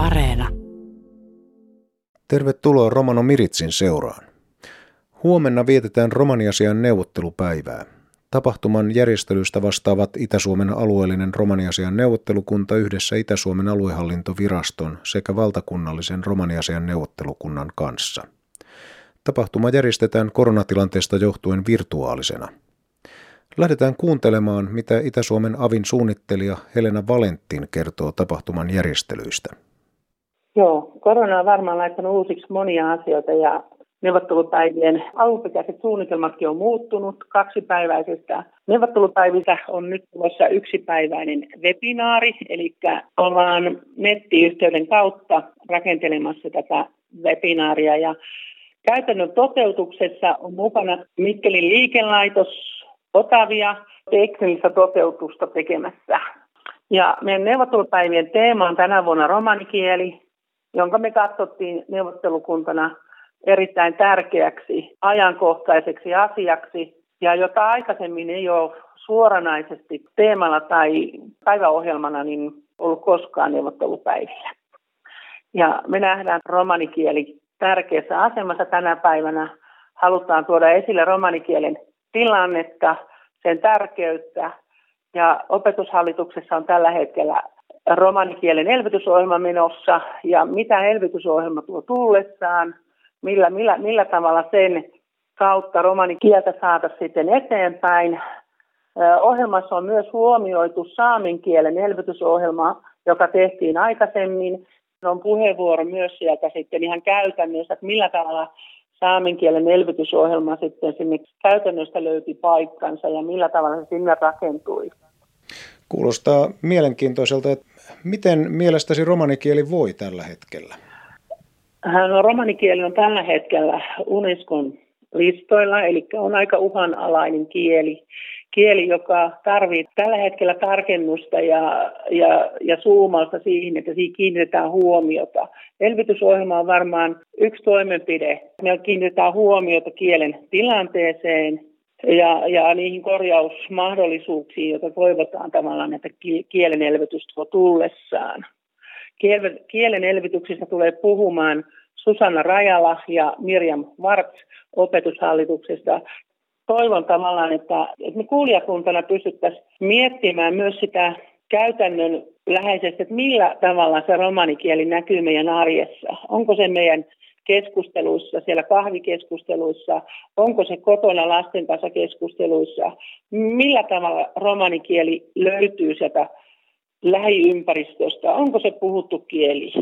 Areena. Tervetuloa Romano Miritsin seuraan. Huomenna vietetään romaniasian neuvottelupäivää. Tapahtuman järjestelystä vastaavat Itä-Suomen alueellinen romaniasian neuvottelukunta yhdessä Itä-Suomen aluehallintoviraston sekä valtakunnallisen romaniasian neuvottelukunnan kanssa. Tapahtuma järjestetään koronatilanteesta johtuen virtuaalisena – Lähdetään kuuntelemaan, mitä Itä-Suomen avin suunnittelija Helena Valentin kertoo tapahtuman järjestelyistä. Joo, korona on varmaan laittanut uusiksi monia asioita ja neuvottelupäivien alkuperäiset suunnitelmatkin on muuttunut kaksipäiväisestä. Neuvottelupäivistä on nyt tulossa yksipäiväinen webinaari, eli ollaan nettiyhteyden kautta rakentelemassa tätä webinaaria ja Käytännön toteutuksessa on mukana Mikkelin liikelaitos, Otavia teknistä toteutusta tekemässä. Ja meidän neuvottelupäivien teema on tänä vuonna romanikieli, jonka me katsottiin neuvottelukuntana erittäin tärkeäksi ajankohtaiseksi asiaksi ja jota aikaisemmin ei ole suoranaisesti teemalla tai päiväohjelmana niin ollut koskaan neuvottelupäivillä. Ja me nähdään romanikieli tärkeässä asemassa tänä päivänä. Halutaan tuoda esille romanikielen tilannetta, sen tärkeyttä. Ja opetushallituksessa on tällä hetkellä romanikielen elvytysohjelma menossa ja mitä elvytysohjelma tuo tullessaan, millä, millä, millä tavalla sen kautta romanikieltä saada sitten eteenpäin. Ohjelmassa on myös huomioitu saamen kielen elvytysohjelma, joka tehtiin aikaisemmin. On puheenvuoro myös sieltä sitten ihan käytännössä, että millä tavalla saamen kielen elvytysohjelma sitten sinne käytännöstä löyti paikkansa ja millä tavalla se sinne rakentui. Kuulostaa mielenkiintoiselta, että miten mielestäsi romanikieli voi tällä hetkellä? No, romanikieli on tällä hetkellä Unescon listoilla, eli on aika uhanalainen kieli kieli, joka tarvitsee tällä hetkellä tarkennusta ja, ja, ja suumausta siihen, että siihen kiinnitetään huomiota. Elvytysohjelma on varmaan yksi toimenpide. Me kiinnitetään huomiota kielen tilanteeseen ja, ja niihin korjausmahdollisuuksiin, joita toivotaan tavallaan, että kielen elvytys tuo tullessaan. Kielen elvytyksistä tulee puhumaan Susanna Rajala ja Mirjam Vart opetushallituksesta toivon tavallaan, että, että me kuulijakuntana pystyttäisiin miettimään myös sitä käytännön läheisesti, että millä tavalla se romanikieli näkyy meidän arjessa. Onko se meidän keskusteluissa, siellä kahvikeskusteluissa, onko se kotona lasten kanssa keskusteluissa, millä tavalla romanikieli löytyy sieltä lähiympäristöstä, onko se puhuttu kieli.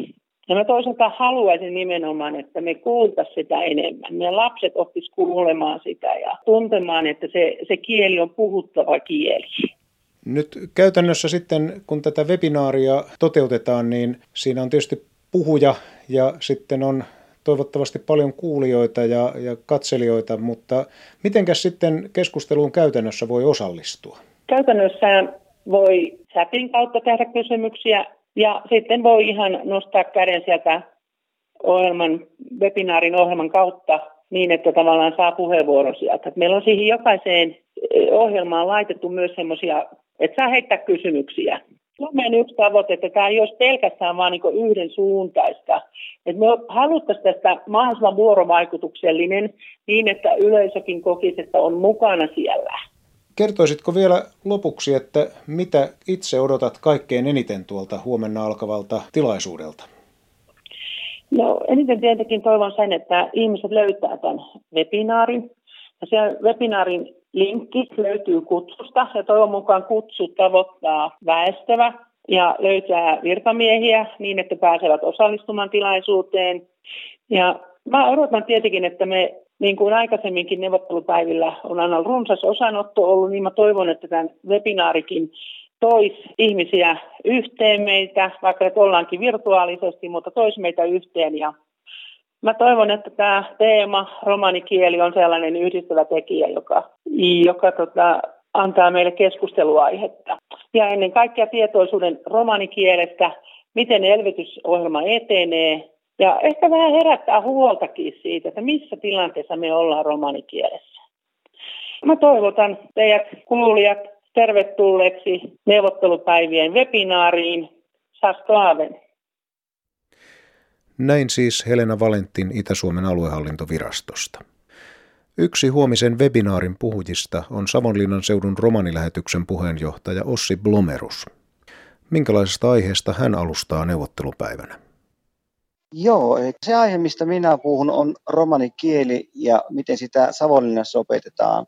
Ja mä toisaalta haluaisin nimenomaan, että me kuultaisiin sitä enemmän. Meidän lapset oppisivat kuulemaan sitä ja tuntemaan, että se, se kieli on puhuttava kieli. Nyt käytännössä sitten, kun tätä webinaaria toteutetaan, niin siinä on tietysti puhuja ja sitten on toivottavasti paljon kuulijoita ja, ja katselijoita, mutta mitenkäs sitten keskusteluun käytännössä voi osallistua? Käytännössä voi chatin kautta tehdä kysymyksiä ja sitten voi ihan nostaa käden sieltä ohjelman, webinaarin ohjelman kautta niin, että tavallaan saa puheenvuoron sieltä. Meillä on siihen jokaiseen eh, ohjelmaan laitettu myös semmoisia, että saa heittää kysymyksiä. Suomen yksi tavoite, että tämä ei olisi pelkästään vain niin yhden suuntaista. Että me haluttaisiin tästä mahdollisimman vuorovaikutuksellinen niin, että yleisökin kokisi, että on mukana siellä. Kertoisitko vielä lopuksi, että mitä itse odotat kaikkein eniten tuolta huomenna alkavalta tilaisuudelta? No eniten tietenkin toivon sen, että ihmiset löytää tämän webinaarin. Ja webinaarin linkki löytyy kutsusta ja toivon mukaan kutsu tavoittaa väestöä ja löytää virkamiehiä niin, että pääsevät osallistumaan tilaisuuteen. Ja mä odotan tietenkin, että me niin kuin aikaisemminkin neuvottelupäivillä on aina runsas osanotto ollut, niin mä toivon, että tämän webinaarikin tois ihmisiä yhteen meitä, vaikka että ollaankin virtuaalisesti, mutta tois meitä yhteen. Ja mä toivon, että tämä teema, romanikieli, on sellainen yhdistävä tekijä, joka, joka tota, antaa meille keskusteluaihetta. Ja ennen kaikkea tietoisuuden romanikielestä, miten elvytysohjelma etenee, ja ehkä vähän herättää huoltakin siitä, että missä tilanteessa me ollaan romanikielessä. Mä toivotan teidät kuulijat tervetulleeksi neuvottelupäivien webinaariin. Sastaven. Näin siis Helena Valentin Itä-Suomen aluehallintovirastosta. Yksi huomisen webinaarin puhujista on Savonlinnan seudun romanilähetyksen puheenjohtaja Ossi Blomerus. Minkälaisesta aiheesta hän alustaa neuvottelupäivänä? Joo, se aihe, mistä minä puhun, on romanikieli ja miten sitä Savonlinnassa opetetaan.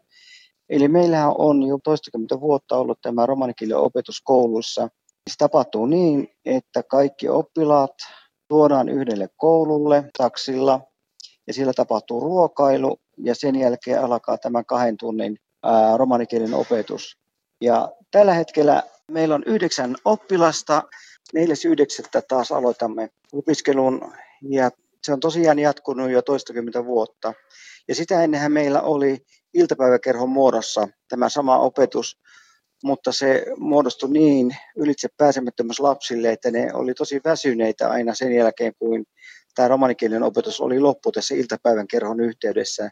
Eli meillähän on jo toistakymmentä vuotta ollut tämä romanikielen opetus koulussa. Se tapahtuu niin, että kaikki oppilaat tuodaan yhdelle koululle taksilla ja siellä tapahtuu ruokailu ja sen jälkeen alkaa tämä kahden tunnin ää, romanikielen opetus. Ja tällä hetkellä meillä on yhdeksän oppilasta. 4.9. taas aloitamme opiskelun ja se on tosiaan jatkunut jo toistakymmentä vuotta. Ja sitä ennenhän meillä oli iltapäiväkerhon muodossa tämä sama opetus, mutta se muodostui niin ylitse pääsemättömässä lapsille, että ne oli tosi väsyneitä aina sen jälkeen, kun tämä romanikielinen opetus oli loppu tässä iltapäivän kerhon yhteydessä.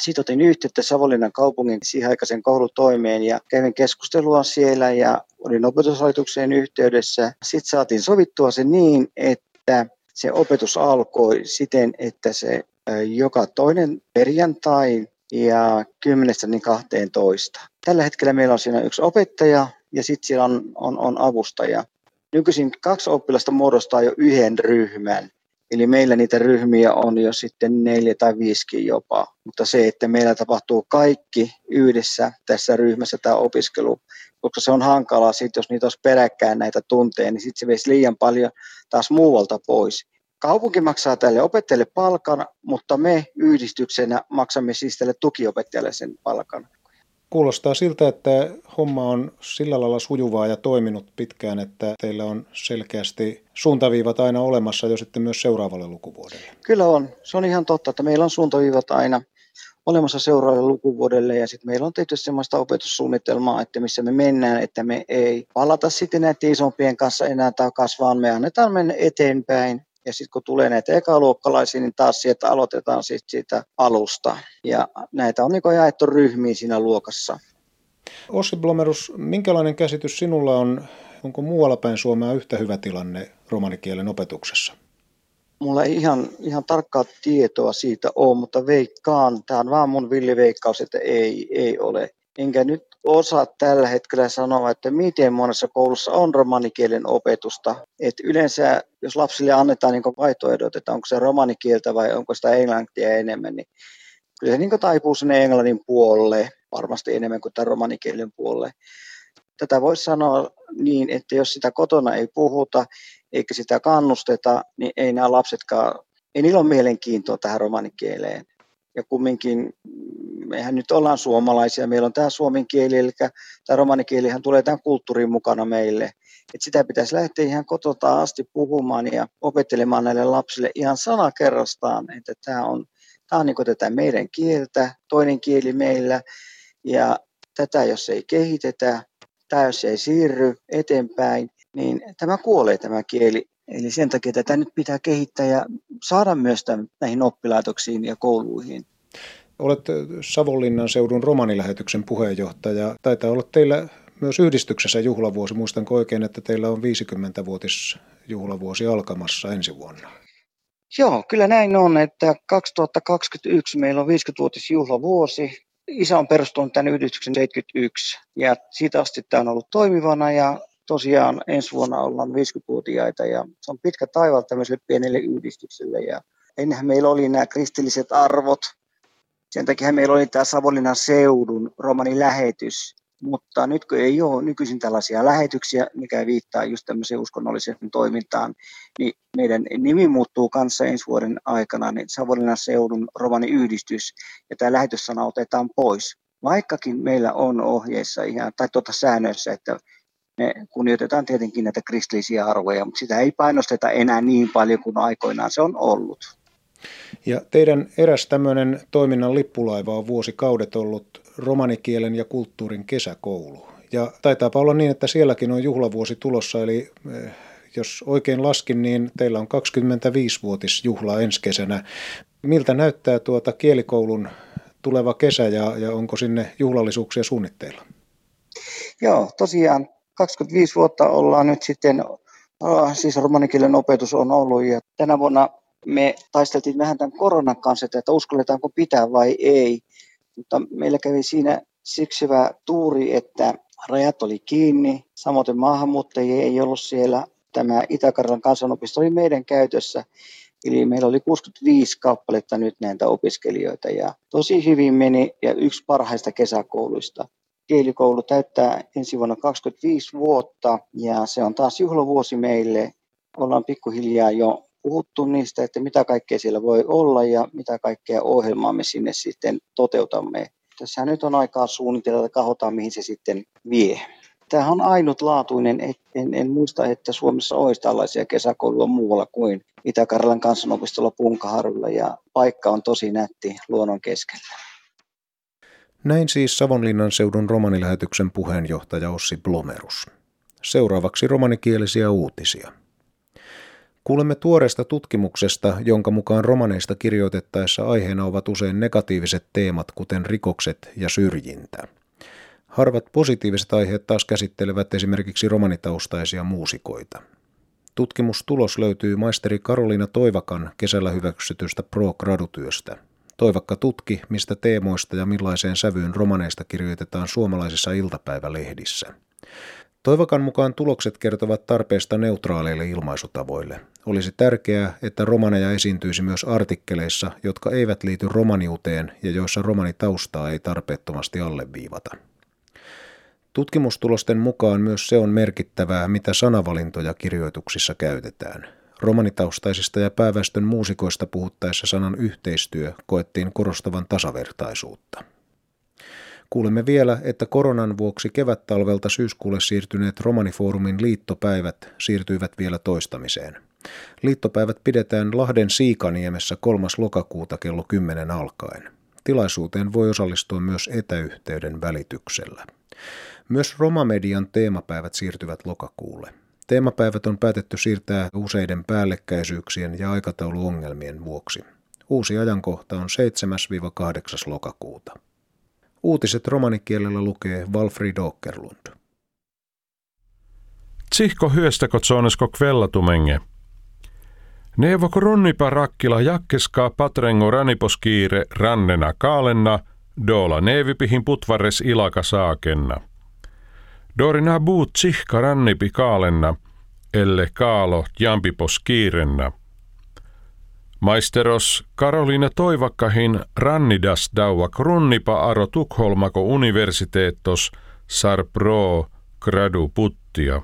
Sitten otin yhteyttä Savonlinnan kaupungin siihen aikaisen koulutoimeen ja kävin keskustelua siellä ja olin opetushallituksen yhteydessä. Sitten saatiin sovittua se niin, että se opetus alkoi siten, että se joka toinen perjantai ja 10 niin 12. Tällä hetkellä meillä on siinä yksi opettaja ja sitten siellä on, on, on avustaja. Nykyisin kaksi oppilasta muodostaa jo yhden ryhmän. Eli meillä niitä ryhmiä on jo sitten neljä tai viisikin jopa. Mutta se, että meillä tapahtuu kaikki yhdessä tässä ryhmässä tämä opiskelu, koska se on hankalaa sitten, jos niitä olisi peräkkäin näitä tunteja, niin sitten se veisi liian paljon taas muualta pois. Kaupunki maksaa tälle opettajalle palkan, mutta me yhdistyksenä maksamme siis tälle tukiopettajalle sen palkan. Kuulostaa siltä, että homma on sillä lailla sujuvaa ja toiminut pitkään, että teillä on selkeästi suuntaviivat aina olemassa jo sitten myös seuraavalle lukuvuodelle. Kyllä on. Se on ihan totta, että meillä on suuntaviivat aina olemassa seuraavalle lukuvuodelle ja sitten meillä on tehty sellaista opetussuunnitelmaa, että missä me mennään, että me ei palata sitten näiden isompien kanssa enää takaisin, vaan me annetaan mennä eteenpäin ja sitten kun tulee näitä ekaluokkalaisia, niin taas sieltä aloitetaan sit siitä alusta. Ja näitä on niin jaettu ryhmiin siinä luokassa. Ossi Blomerus, minkälainen käsitys sinulla on, onko muualla päin Suomea yhtä hyvä tilanne romanikielen opetuksessa? Mulla ei ihan, ihan tarkkaa tietoa siitä ole, mutta veikkaan, tämä on vaan mun villiveikkaus, että ei, ei ole. Enkä nyt osaa tällä hetkellä sanoa, että miten monessa koulussa on romanikielen opetusta. Et yleensä, jos lapsille annetaan niin vaihtoehdot, että onko se romanikieltä vai onko sitä englantia enemmän, niin kyllä se niin taipuu sinne englannin puolelle varmasti enemmän kuin tämän romanikielen puolelle. Tätä voisi sanoa niin, että jos sitä kotona ei puhuta eikä sitä kannusteta, niin ei nämä lapsetkaan, ei niillä ole mielenkiintoa tähän romanikieleen. Ja kumminkin mehän nyt ollaan suomalaisia, meillä on tämä suomen kieli, eli tämä romanikielihän tulee tämän kulttuurin mukana meille. Et sitä pitäisi lähteä ihan kotota asti puhumaan ja opettelemaan näille lapsille ihan sanakerrastaan, että tämä on, tämä on niin tätä meidän kieltä, toinen kieli meillä, ja tätä jos ei kehitetä, tämä jos ei siirry eteenpäin, niin tämä kuolee tämä kieli. Eli sen takia tätä nyt pitää kehittää ja saada myös tämän, näihin oppilaitoksiin ja kouluihin. Olet Savonlinnan seudun romanilähetyksen puheenjohtaja. Taitaa olla teillä myös yhdistyksessä juhlavuosi. Muistanko oikein, että teillä on 50-vuotisjuhlavuosi alkamassa ensi vuonna? Joo, kyllä näin on, että 2021 meillä on 50-vuotisjuhlavuosi. Isä on perustunut tämän yhdistyksen 71 ja siitä asti tämä on ollut toimivana ja tosiaan ensi vuonna ollaan 50-vuotiaita ja se on pitkä taival tämmöiselle pienelle yhdistykselle ja ennenhän meillä oli nämä kristilliset arvot, sen takia meillä oli tämä Savonlinnan seudun romanin lähetys, mutta nyt kun ei ole nykyisin tällaisia lähetyksiä, mikä viittaa just tämmöiseen uskonnolliseen toimintaan, niin meidän nimi muuttuu kanssa ensi vuoden aikana, niin Savonlinnan seudun romaniyhdistys, ja tämä lähetyssana otetaan pois. Vaikkakin meillä on ohjeissa ihan, tai tuota säännöissä, että me kunnioitetaan tietenkin näitä kristillisiä arvoja, mutta sitä ei painosteta enää niin paljon kuin aikoinaan se on ollut. Ja teidän eräs tämmöinen toiminnan lippulaiva on vuosikaudet ollut romanikielen ja kulttuurin kesäkoulu. Ja taitaapa olla niin, että sielläkin on juhlavuosi tulossa, eli eh, jos oikein laskin, niin teillä on 25-vuotisjuhla ensi kesänä. Miltä näyttää tuota kielikoulun tuleva kesä ja, ja onko sinne juhlallisuuksia suunnitteilla? Joo, tosiaan 25 vuotta ollaan nyt sitten Oh, siis romanikielen opetus on ollut ja tänä vuonna me taisteltiin vähän tämän koronan kanssa, että uskalletaanko pitää vai ei. Mutta meillä kävi siinä siksi hyvä tuuri, että rajat oli kiinni, samoin maahanmuuttajia ei ollut siellä. Tämä Itä-Karjalan kansanopisto oli meidän käytössä, eli meillä oli 65 kappaletta nyt näitä opiskelijoita ja tosi hyvin meni ja yksi parhaista kesäkouluista. Kielikoulu täyttää ensi vuonna 25 vuotta ja se on taas juhlavuosi meille. Ollaan pikkuhiljaa jo puhuttu niistä, että mitä kaikkea siellä voi olla ja mitä kaikkea ohjelmaa me sinne sitten toteutamme. Tässä nyt on aikaa suunnitella, että katsotaan mihin se sitten vie. Tämä on ainutlaatuinen. En, en muista, että Suomessa olisi tällaisia kesäkouluja muualla kuin Itä-Karjalan kansanopistolla Punkaharjulla ja paikka on tosi nätti luonnon keskellä. Näin siis Savonlinnan seudun romanilähetyksen puheenjohtaja Ossi Blomerus. Seuraavaksi romanikielisiä uutisia. Kuulemme tuoreesta tutkimuksesta, jonka mukaan romaneista kirjoitettaessa aiheena ovat usein negatiiviset teemat, kuten rikokset ja syrjintä. Harvat positiiviset aiheet taas käsittelevät esimerkiksi romanitaustaisia muusikoita. Tutkimustulos löytyy maisteri Karoliina Toivakan kesällä hyväksytystä pro-gradutyöstä. Toivakka tutki, mistä teemoista ja millaiseen sävyyn romaneista kirjoitetaan suomalaisissa iltapäivälehdissä. Toivakan mukaan tulokset kertovat tarpeesta neutraaleille ilmaisutavoille. Olisi tärkeää, että romaneja esiintyisi myös artikkeleissa, jotka eivät liity romaniuteen ja joissa romanitaustaa ei tarpeettomasti alleviivata. Tutkimustulosten mukaan myös se on merkittävää, mitä sanavalintoja kirjoituksissa käytetään. Romanitaustaisista ja pääväestön muusikoista puhuttaessa sanan yhteistyö koettiin korostavan tasavertaisuutta. Kuulemme vielä, että koronan vuoksi kevättalvelta syyskuulle siirtyneet Romanifoorumin liittopäivät siirtyivät vielä toistamiseen. Liittopäivät pidetään Lahden Siikaniemessä 3. lokakuuta kello 10 alkaen. Tilaisuuteen voi osallistua myös etäyhteyden välityksellä. Myös Romamedian teemapäivät siirtyvät lokakuulle. Teemapäivät on päätetty siirtää useiden päällekkäisyyksien ja aikatauluongelmien vuoksi. Uusi ajankohta on 7-8. lokakuuta. Uutiset romanikielellä lukee Walfrid Åkerlund. Tsihko hyöstäkö tsonesko kvellatumenge. Neuvo runnipa rakkila jakkeskaa patrengo raniposkiire rannena kaalenna, doola neevipihin putvares ilaka saakenna. Dorina buut tsihka rannipi kaalenna, elle kaalo jampipos kiirenna – Maisteros Karoliina Toivakkahin rannidas daua krunnipa aro Tukholmako universiteettos sar pro gradu puttia.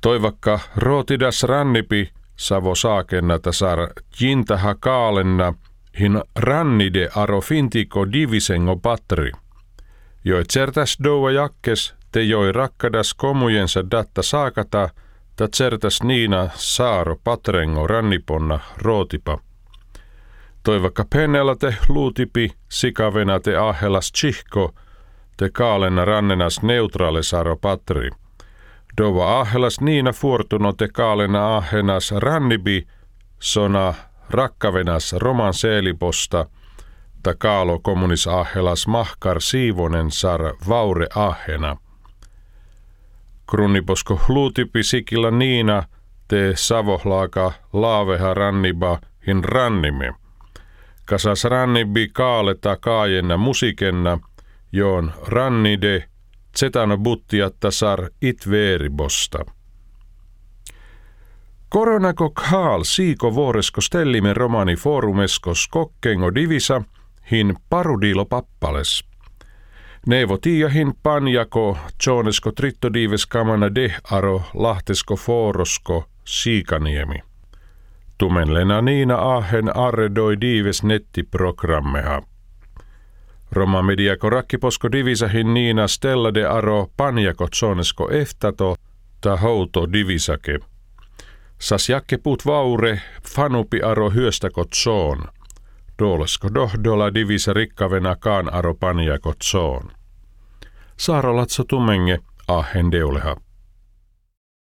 Toivakka rootidas rannipi savo saakennata sar jintaha kaalenna hin rannide aro fintiko divisengo patri. Joi certas doua jakkes te joi rakkadas komujensa datta saakata – Ta certas Niina Saaro Patrengo Ranniponna Rootipa. Toivakka pennella te luutipi sikavena te ahelas chihko te kaalena rannenas neutraale Saaro Patri. Dova ahelas Niina Fortuno te kaalena ahenas rannibi sona rakkavenas roman seeliposta ta kaalo kommunis ahelas mahkar siivonen sar vaure ahena. Kruniposko luutipi sikilla niina te savohlaaka laaveha ranniba hin rannime. Kasas rannibi kaaleta kaajenna musikenna, joon rannide zetano buttiatta sar it veeribosta. Koronako kaal siiko vuoresko stellime romani forumeskos kokkengo divisa hin parudilo pappales. Nevo tiahin panjako, tjoonesko trittodiives kamana de aro lahtesko forosko siikaniemi. Tumen lena niina ahen arredoi diives nettiprogrammeha. Roma mediako rakkiposko divisahin niina stella de aro panjako tjoonesko eftato ta houto divisake. Sas jakke put vaure fanupi aro hyöstäko tsoon. Dolesko dohdola divisa rikkavena kaan aro panjako tsoon. Saara Latsa Tumenge, Ahen Deuleha.